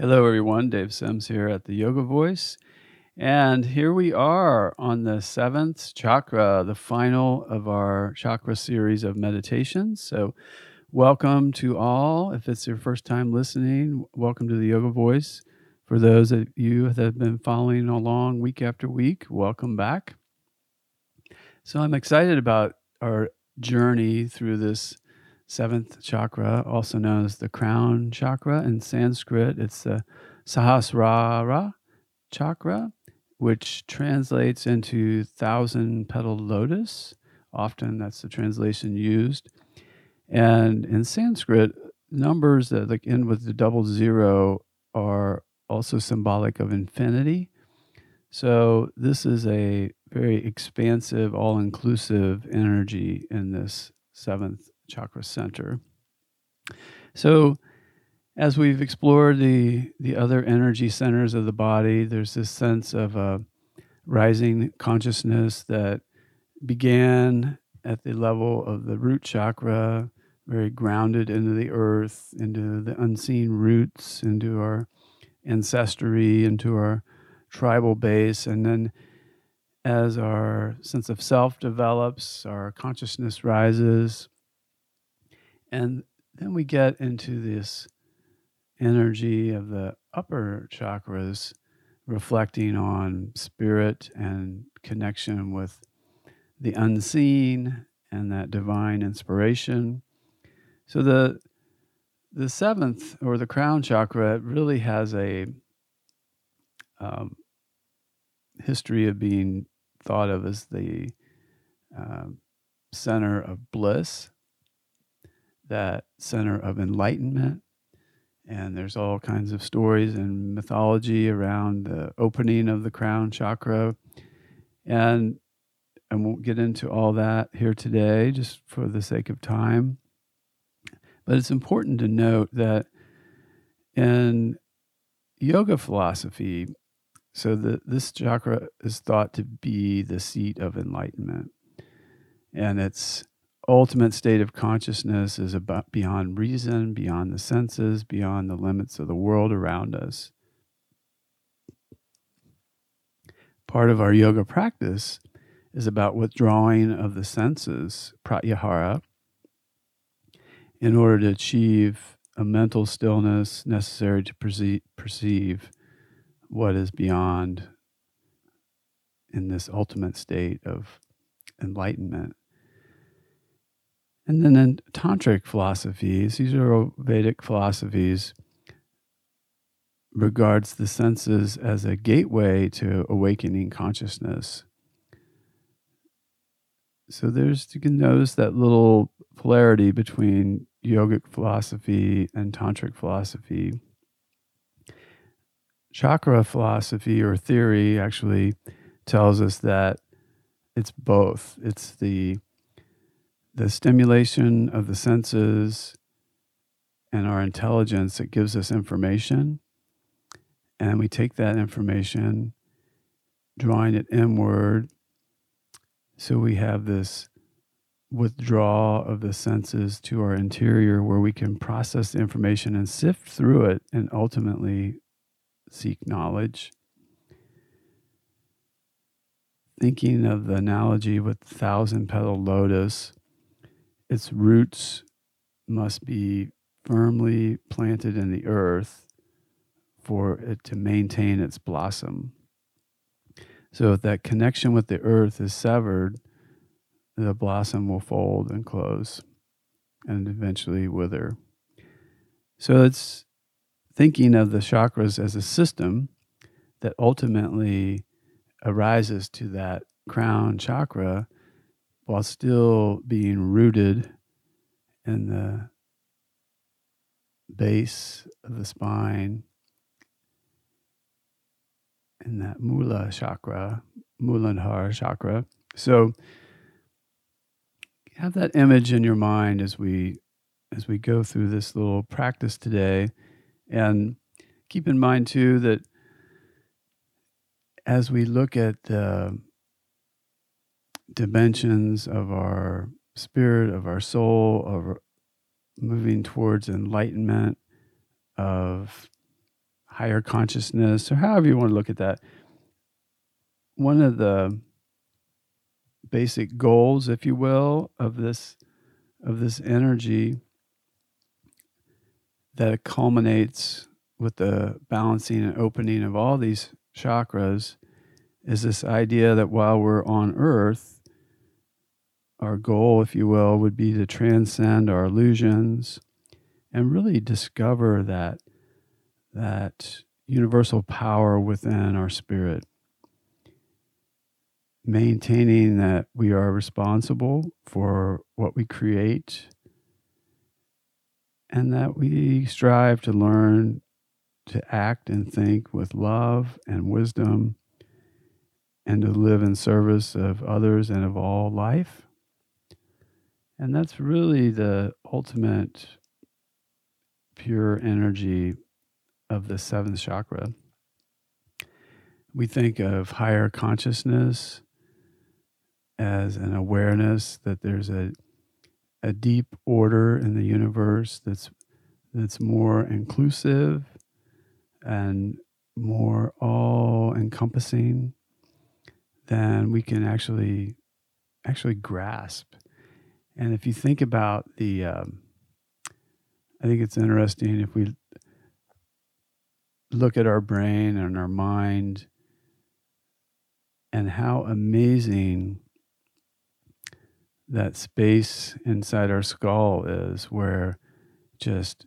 Hello, everyone. Dave Sims here at the Yoga Voice. And here we are on the seventh chakra, the final of our chakra series of meditations. So, welcome to all. If it's your first time listening, welcome to the Yoga Voice. For those of you that have been following along week after week, welcome back. So, I'm excited about our journey through this seventh chakra, also known as the crown chakra. In Sanskrit, it's the Sahasrara chakra, which translates into thousand petaled lotus. Often that's the translation used. And in Sanskrit, numbers that like end with the double zero are also symbolic of infinity. So this is a very expansive, all inclusive energy in this seventh chakra center. So, as we've explored the the other energy centers of the body, there's this sense of a rising consciousness that began at the level of the root chakra, very grounded into the earth, into the unseen roots, into our ancestry, into our tribal base, and then as our sense of self develops, our consciousness rises, and then we get into this energy of the upper chakras reflecting on spirit and connection with the unseen and that divine inspiration. So the the seventh or the crown chakra really has a um, history of being thought of as the uh, center of bliss that center of enlightenment. And there's all kinds of stories and mythology around the opening of the crown chakra. And I won't get into all that here today, just for the sake of time. But it's important to note that in yoga philosophy, so the, this chakra is thought to be the seat of enlightenment. And it's ultimate state of consciousness is about beyond reason, beyond the senses, beyond the limits of the world around us. Part of our yoga practice is about withdrawing of the senses, pratyahara, in order to achieve a mental stillness necessary to perceive, perceive what is beyond in this ultimate state of enlightenment. And then in tantric philosophies, these are Vedic philosophies, regards the senses as a gateway to awakening consciousness. So there's you can notice that little polarity between yogic philosophy and tantric philosophy. Chakra philosophy or theory actually tells us that it's both. It's the the stimulation of the senses and our intelligence that gives us information. And we take that information, drawing it inward. So we have this withdrawal of the senses to our interior where we can process the information and sift through it and ultimately seek knowledge. Thinking of the analogy with thousand petal lotus, its roots must be firmly planted in the earth for it to maintain its blossom. So, if that connection with the earth is severed, the blossom will fold and close and eventually wither. So, it's thinking of the chakras as a system that ultimately arises to that crown chakra while still being rooted in the base of the spine in that Mula chakra, Muladhara chakra. So have that image in your mind as we as we go through this little practice today and keep in mind too that as we look at the dimensions of our spirit, of our soul, of moving towards enlightenment, of higher consciousness, or however you want to look at that, one of the basic goals, if you will, of this of this energy that culminates with the balancing and opening of all these chakras is this idea that while we're on earth, our goal, if you will, would be to transcend our illusions and really discover that that universal power within our spirit maintaining that we are responsible for what we create and that we strive to learn to act and think with love and wisdom and to live in service of others and of all life. And that's really the ultimate pure energy of the seventh chakra. We think of higher consciousness as an awareness that there's a a deep order in the universe that's that's more inclusive and more all encompassing than we can actually actually grasp. And if you think about the, um, I think it's interesting if we look at our brain and our mind and how amazing that space inside our skull is where just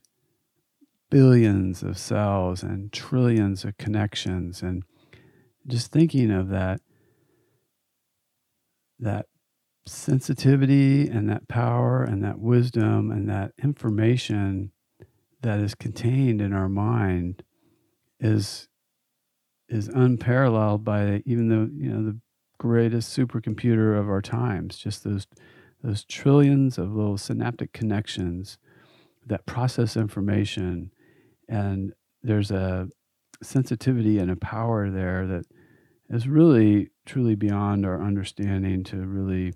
billions of cells and trillions of connections and just thinking of that that sensitivity and that power and that wisdom and that information that is contained in our mind is is unparalleled by even the you know the greatest supercomputer of our times just those those trillions of little synaptic connections that process information. And there's a sensitivity and a power there that is really truly beyond our understanding to really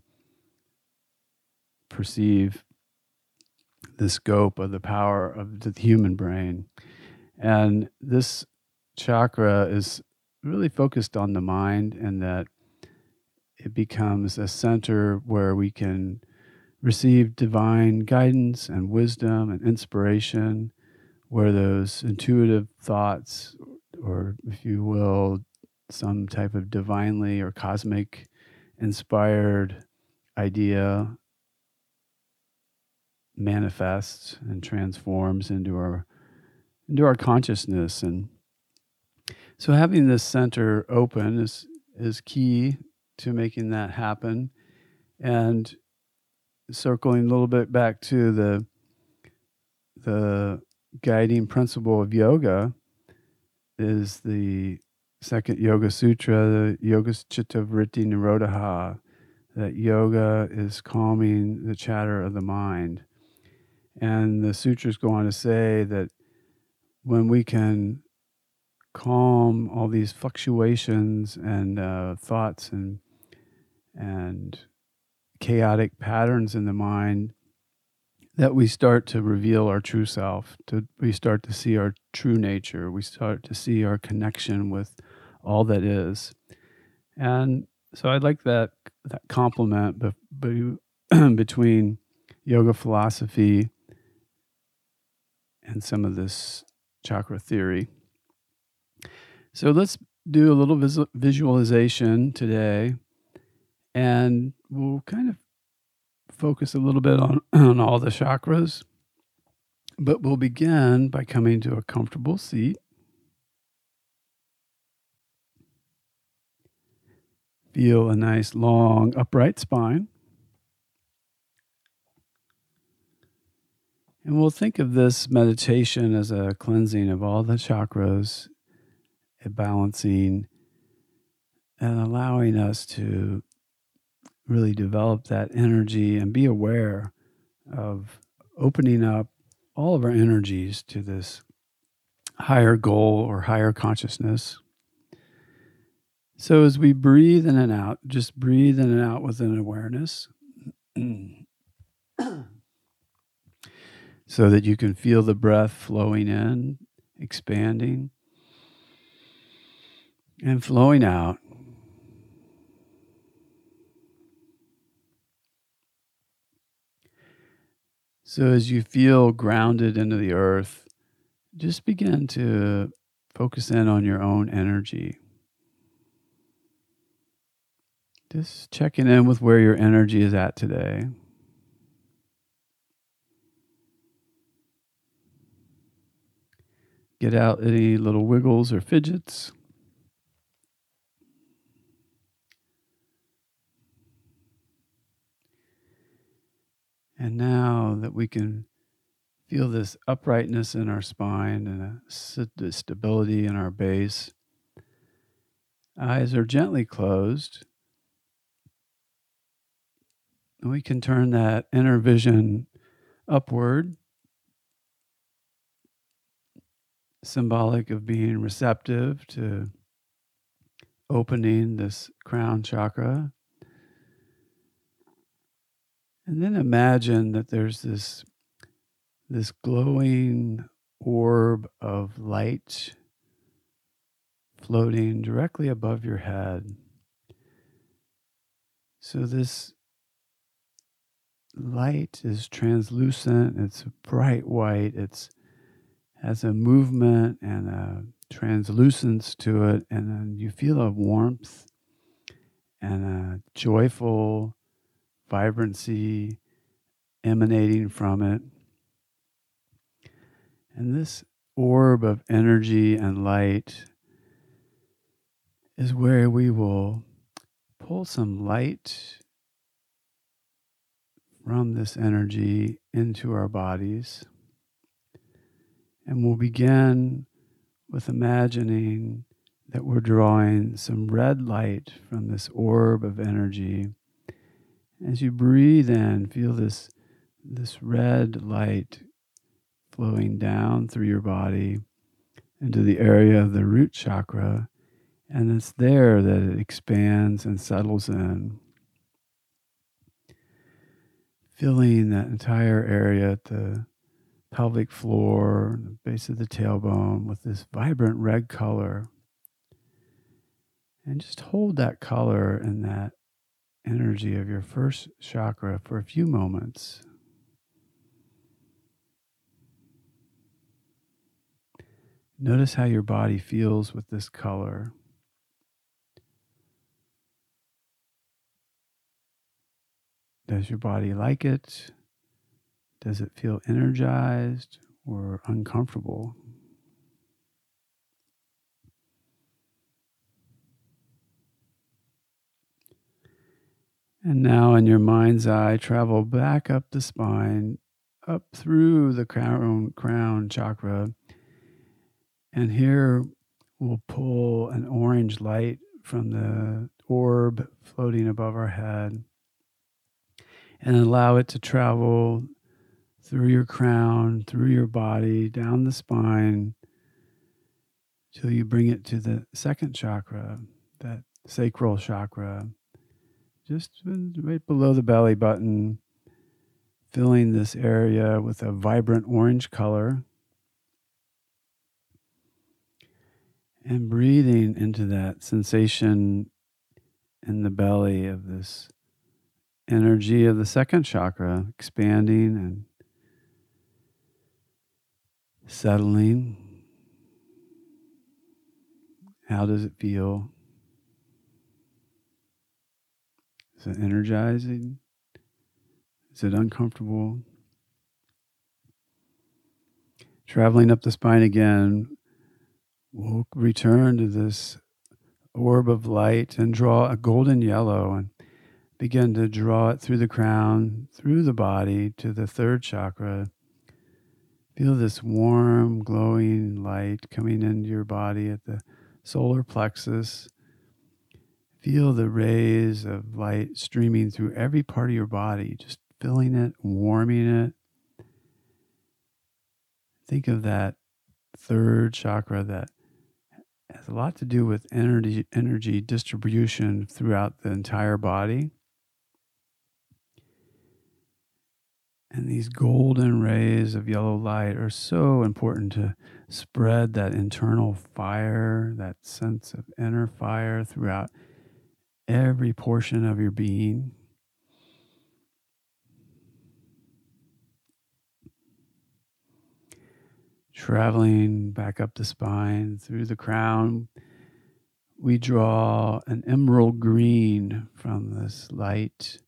perceive the scope of the power of the human brain. And this chakra is really focused on the mind and that it becomes a center where we can receive divine guidance and wisdom and inspiration, where those intuitive thoughts, or if you will, some type of divinely or cosmic inspired idea manifests and transforms into our into our consciousness and so having this center open is is key to making that happen. And circling a little bit back to the the guiding principle of yoga is the second yoga sutra, the Yoga Chitta Vritti Nirodha, that yoga is calming the chatter of the mind. And the sutras go on to say that when we can calm all these fluctuations and uh, thoughts and and chaotic patterns in the mind that we start to reveal our true self to we start to see our true nature we start to see our connection with all that is. And so i like that that complement be, be, between yoga philosophy and some of this chakra theory so let's do a little vis- visualization today and we'll kind of focus a little bit on, on all the chakras. But we'll begin by coming to a comfortable seat. Feel a nice, long, upright spine. And we'll think of this meditation as a cleansing of all the chakras, a balancing and allowing us to really develop that energy and be aware of opening up all of our energies to this higher goal or higher consciousness. So as we breathe in and out, just breathe in and out with an awareness. so that you can feel the breath flowing in, expanding, and flowing out. So, as you feel grounded into the earth, just begin to focus in on your own energy. Just checking in with where your energy is at today. Get out any little wiggles or fidgets. And now that we can feel this uprightness in our spine and a stability in our base, eyes are gently closed. And we can turn that inner vision upward, symbolic of being receptive to opening this crown chakra. And then imagine that there's this, this glowing orb of light floating directly above your head. So this light is translucent, it's bright white, it's has a movement and a translucence to it, and then you feel a warmth and a joyful vibrancy emanating from it. And this orb of energy and light is where we will pull some light from this energy into our bodies. And we'll begin with imagining that we're drawing some red light from this orb of energy as you breathe in, feel this, this red light flowing down through your body into the area of the root chakra. And it's there that it expands and settles in. Filling that entire area at the pelvic floor, the base of the tailbone with this vibrant red color. And just hold that color and that energy of your first chakra for a few moments. Notice how your body feels with this color. Does your body like it? Does it feel energized or uncomfortable? And now, in your mind's eye, travel back up the spine, up through the crown, crown chakra. And here we'll pull an orange light from the orb floating above our head and allow it to travel through your crown, through your body, down the spine, till you bring it to the second chakra, that sacral chakra just right below the belly button, filling this area with a vibrant orange color. And breathing into that sensation in the belly of this energy of the second chakra, expanding and settling. How does it feel? Is it energizing? Is it uncomfortable? Traveling up the spine again, we'll return to this orb of light and draw a golden yellow and begin to draw it through the crown, through the body to the third chakra. Feel this warm, glowing light coming into your body at the solar plexus Feel the rays of light streaming through every part of your body, just filling it, warming it. Think of that third chakra that has a lot to do with energy energy distribution throughout the entire body. And these golden rays of yellow light are so important to spread that internal fire, that sense of inner fire throughout every portion of your being. Traveling back up the spine through the crown, we draw an emerald green from this light.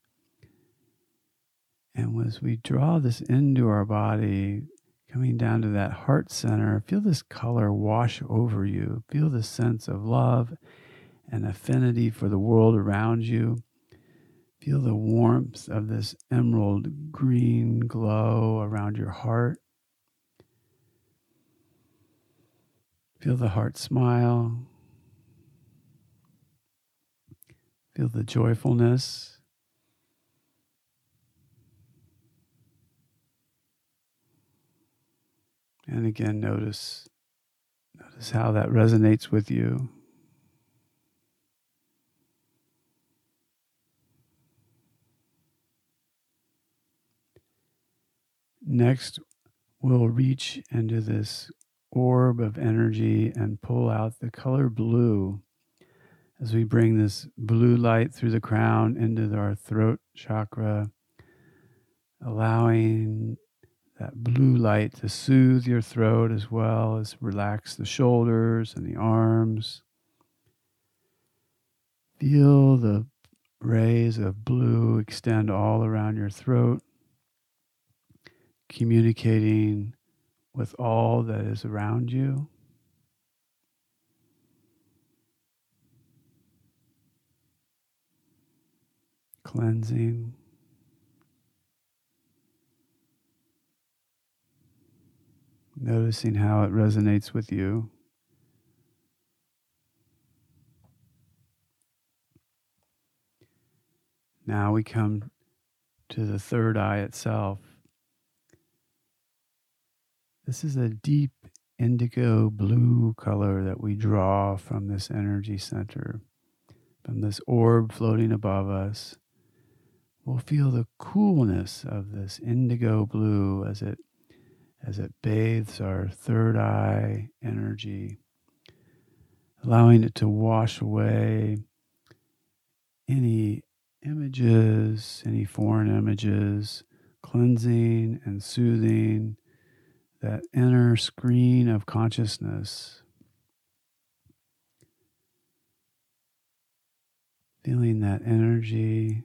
And as we draw this into our body, coming down to that heart center, feel this color wash over you. Feel the sense of love and affinity for the world around you. Feel the warmth of this emerald green glow around your heart. Feel the heart smile. Feel the joyfulness. And again, notice, notice how that resonates with you. Next, we'll reach into this orb of energy and pull out the color blue as we bring this blue light through the crown into our throat chakra, allowing that blue light to soothe your throat as well as relax the shoulders and the arms. Feel the rays of blue extend all around your throat, communicating with all that is around you. Cleansing. Noticing how it resonates with you. Now we come to the third eye itself. This is a deep indigo blue color that we draw from this energy center, from this orb floating above us. We'll feel the coolness of this indigo blue as it as it bathes our third eye energy, allowing it to wash away any images, any foreign images, cleansing and soothing that inner screen of consciousness. Feeling that energy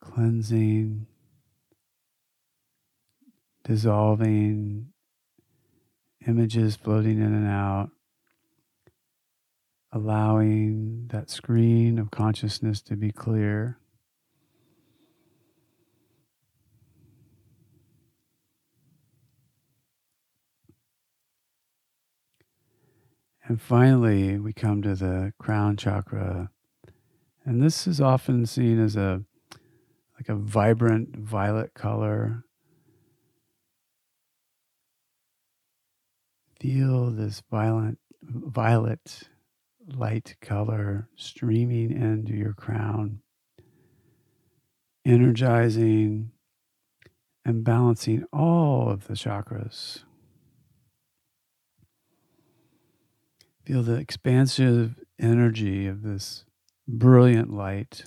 cleansing, dissolving, images floating in and out, allowing that screen of consciousness to be clear. And finally, we come to the crown chakra. And this is often seen as a like a vibrant violet color. Feel this violent violet light color streaming into your crown, energizing and balancing all of the chakras. Feel the expansive energy of this brilliant light.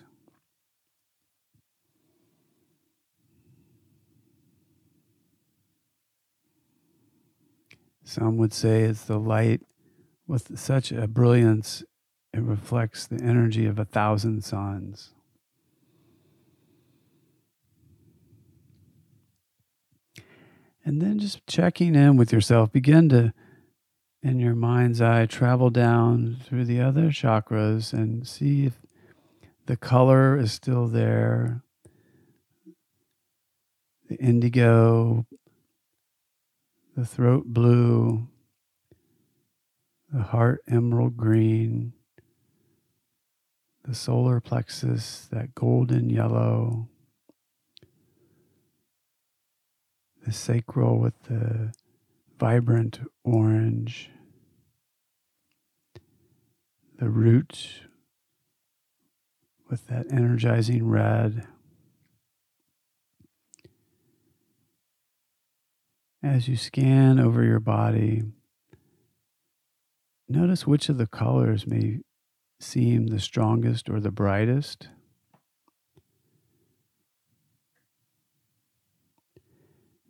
Some would say it's the light with such a brilliance, it reflects the energy of a thousand suns. And then just checking in with yourself, begin to in your mind's eye, travel down through the other chakras and see if the color is still there. The indigo, the throat blue, the heart emerald green, the solar plexus, that golden yellow, the sacral with the vibrant orange, the root with that energizing red. As you scan over your body, notice which of the colors may seem the strongest or the brightest.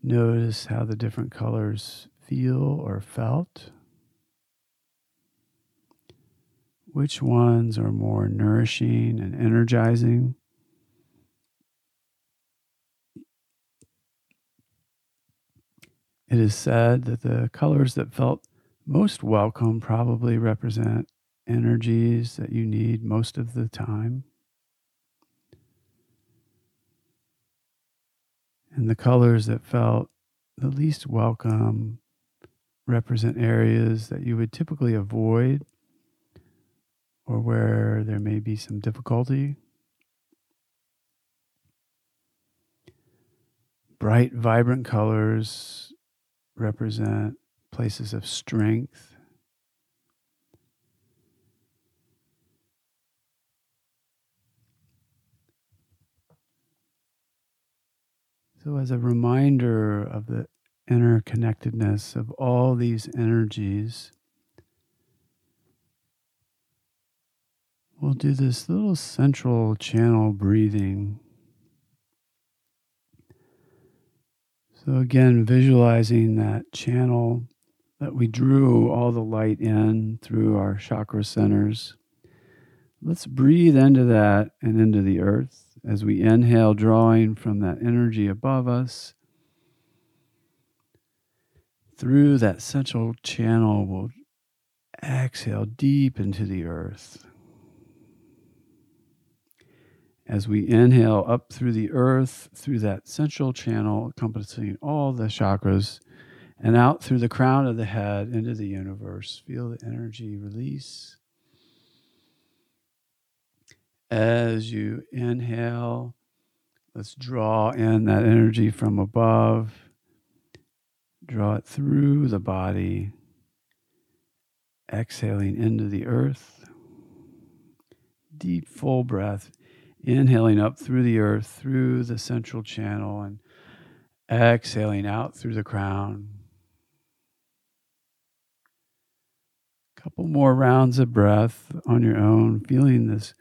Notice how the different colors feel or felt. Which ones are more nourishing and energizing? It is said that the colors that felt most welcome probably represent energies that you need most of the time. And the colors that felt the least welcome represent areas that you would typically avoid or where there may be some difficulty. Bright, vibrant colors represent places of strength. So, as a reminder of the interconnectedness of all these energies, we'll do this little central channel breathing. So, again, visualizing that channel that we drew all the light in through our chakra centers. Let's breathe into that and into the earth as we inhale, drawing from that energy above us. Through that central channel, we'll exhale deep into the earth. As we inhale up through the earth, through that central channel encompassing all the chakras, and out through the crown of the head into the universe. Feel the energy release. As you inhale, let's draw in that energy from above. Draw it through the body, exhaling into the earth. Deep, full breath, inhaling up through the earth, through the central channel, and exhaling out through the crown. A couple more rounds of breath on your own, feeling this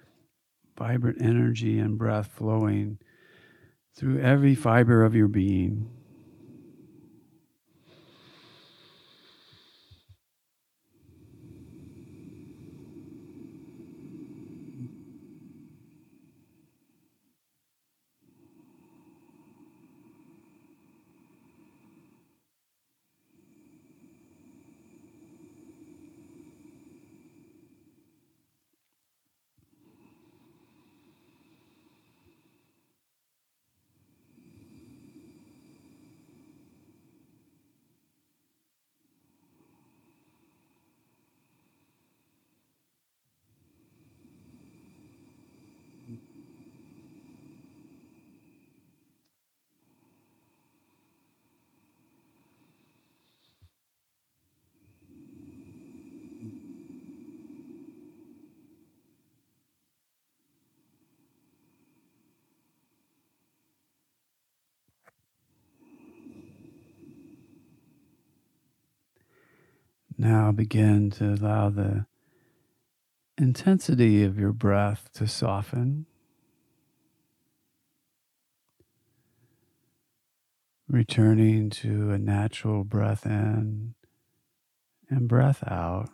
vibrant energy and breath flowing through every fiber of your being. Now begin to allow the intensity of your breath to soften. Returning to a natural breath in and breath out.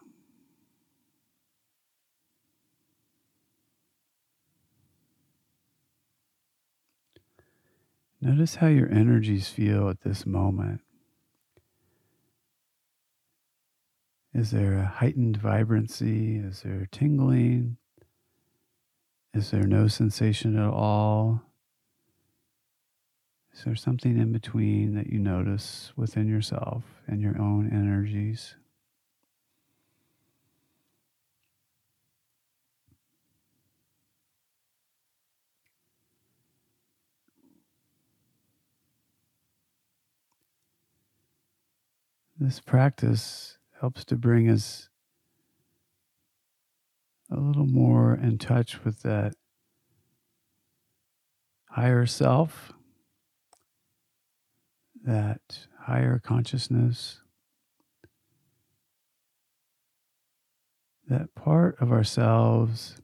Notice how your energies feel at this moment. Is there a heightened vibrancy? Is there tingling? Is there no sensation at all? Is there something in between that you notice within yourself and your own energies? This practice helps to bring us a little more in touch with that higher self, that higher consciousness, that part of ourselves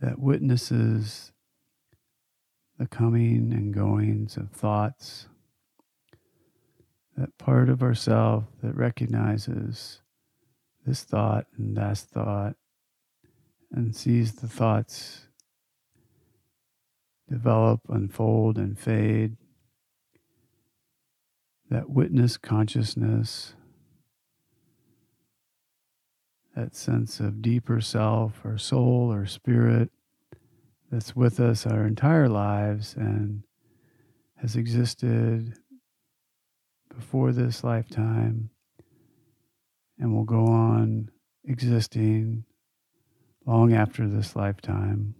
that witnesses the coming and goings of thoughts, that part of ourself that recognizes this thought and that thought and sees the thoughts develop, unfold, and fade. That witness consciousness, that sense of deeper self or soul or spirit that's with us our entire lives and has existed before this lifetime and will go on existing long after this lifetime.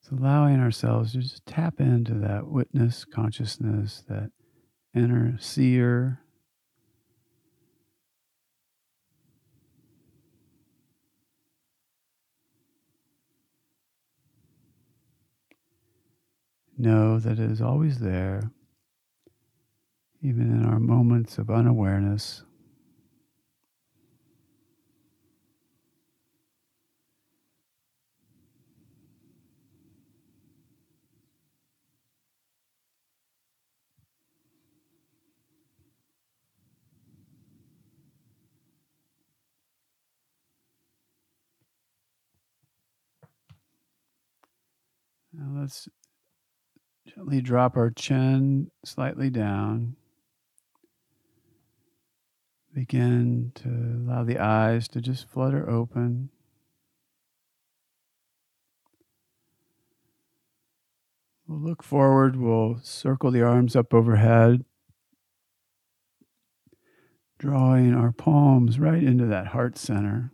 So, allowing ourselves to just tap into that witness consciousness, that inner seer. Know that it is always there even in our moments of unawareness. Now let's gently drop our chin slightly down. Begin to allow the eyes to just flutter open. We'll look forward, we'll circle the arms up overhead, drawing our palms right into that heart center.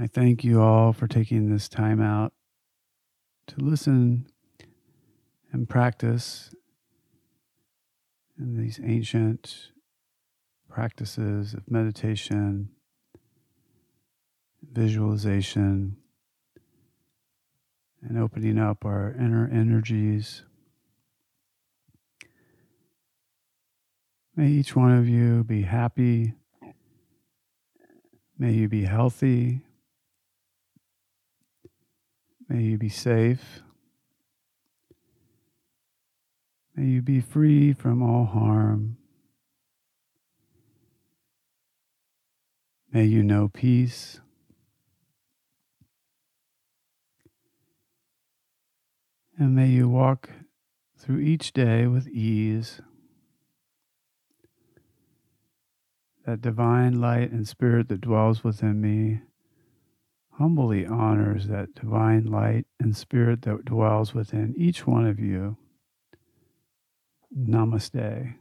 I thank you all for taking this time out to listen and practice in these ancient practices of meditation, visualization, and opening up our inner energies. May each one of you be happy. May you be healthy. May you be safe. May you be free from all harm. May you know peace. And may you walk through each day with ease. That divine light and spirit that dwells within me humbly honors that divine light and spirit that dwells within each one of you. Namaste.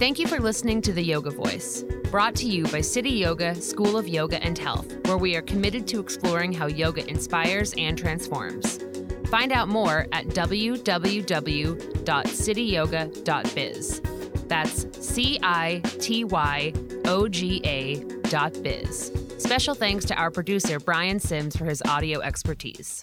Thank you for listening to The Yoga Voice, brought to you by City Yoga, School of Yoga and Health, where we are committed to exploring how yoga inspires and transforms. Find out more at www.cityoga.biz. That's C I T Y O G A dot biz. Special thanks to our producer, Brian Sims, for his audio expertise.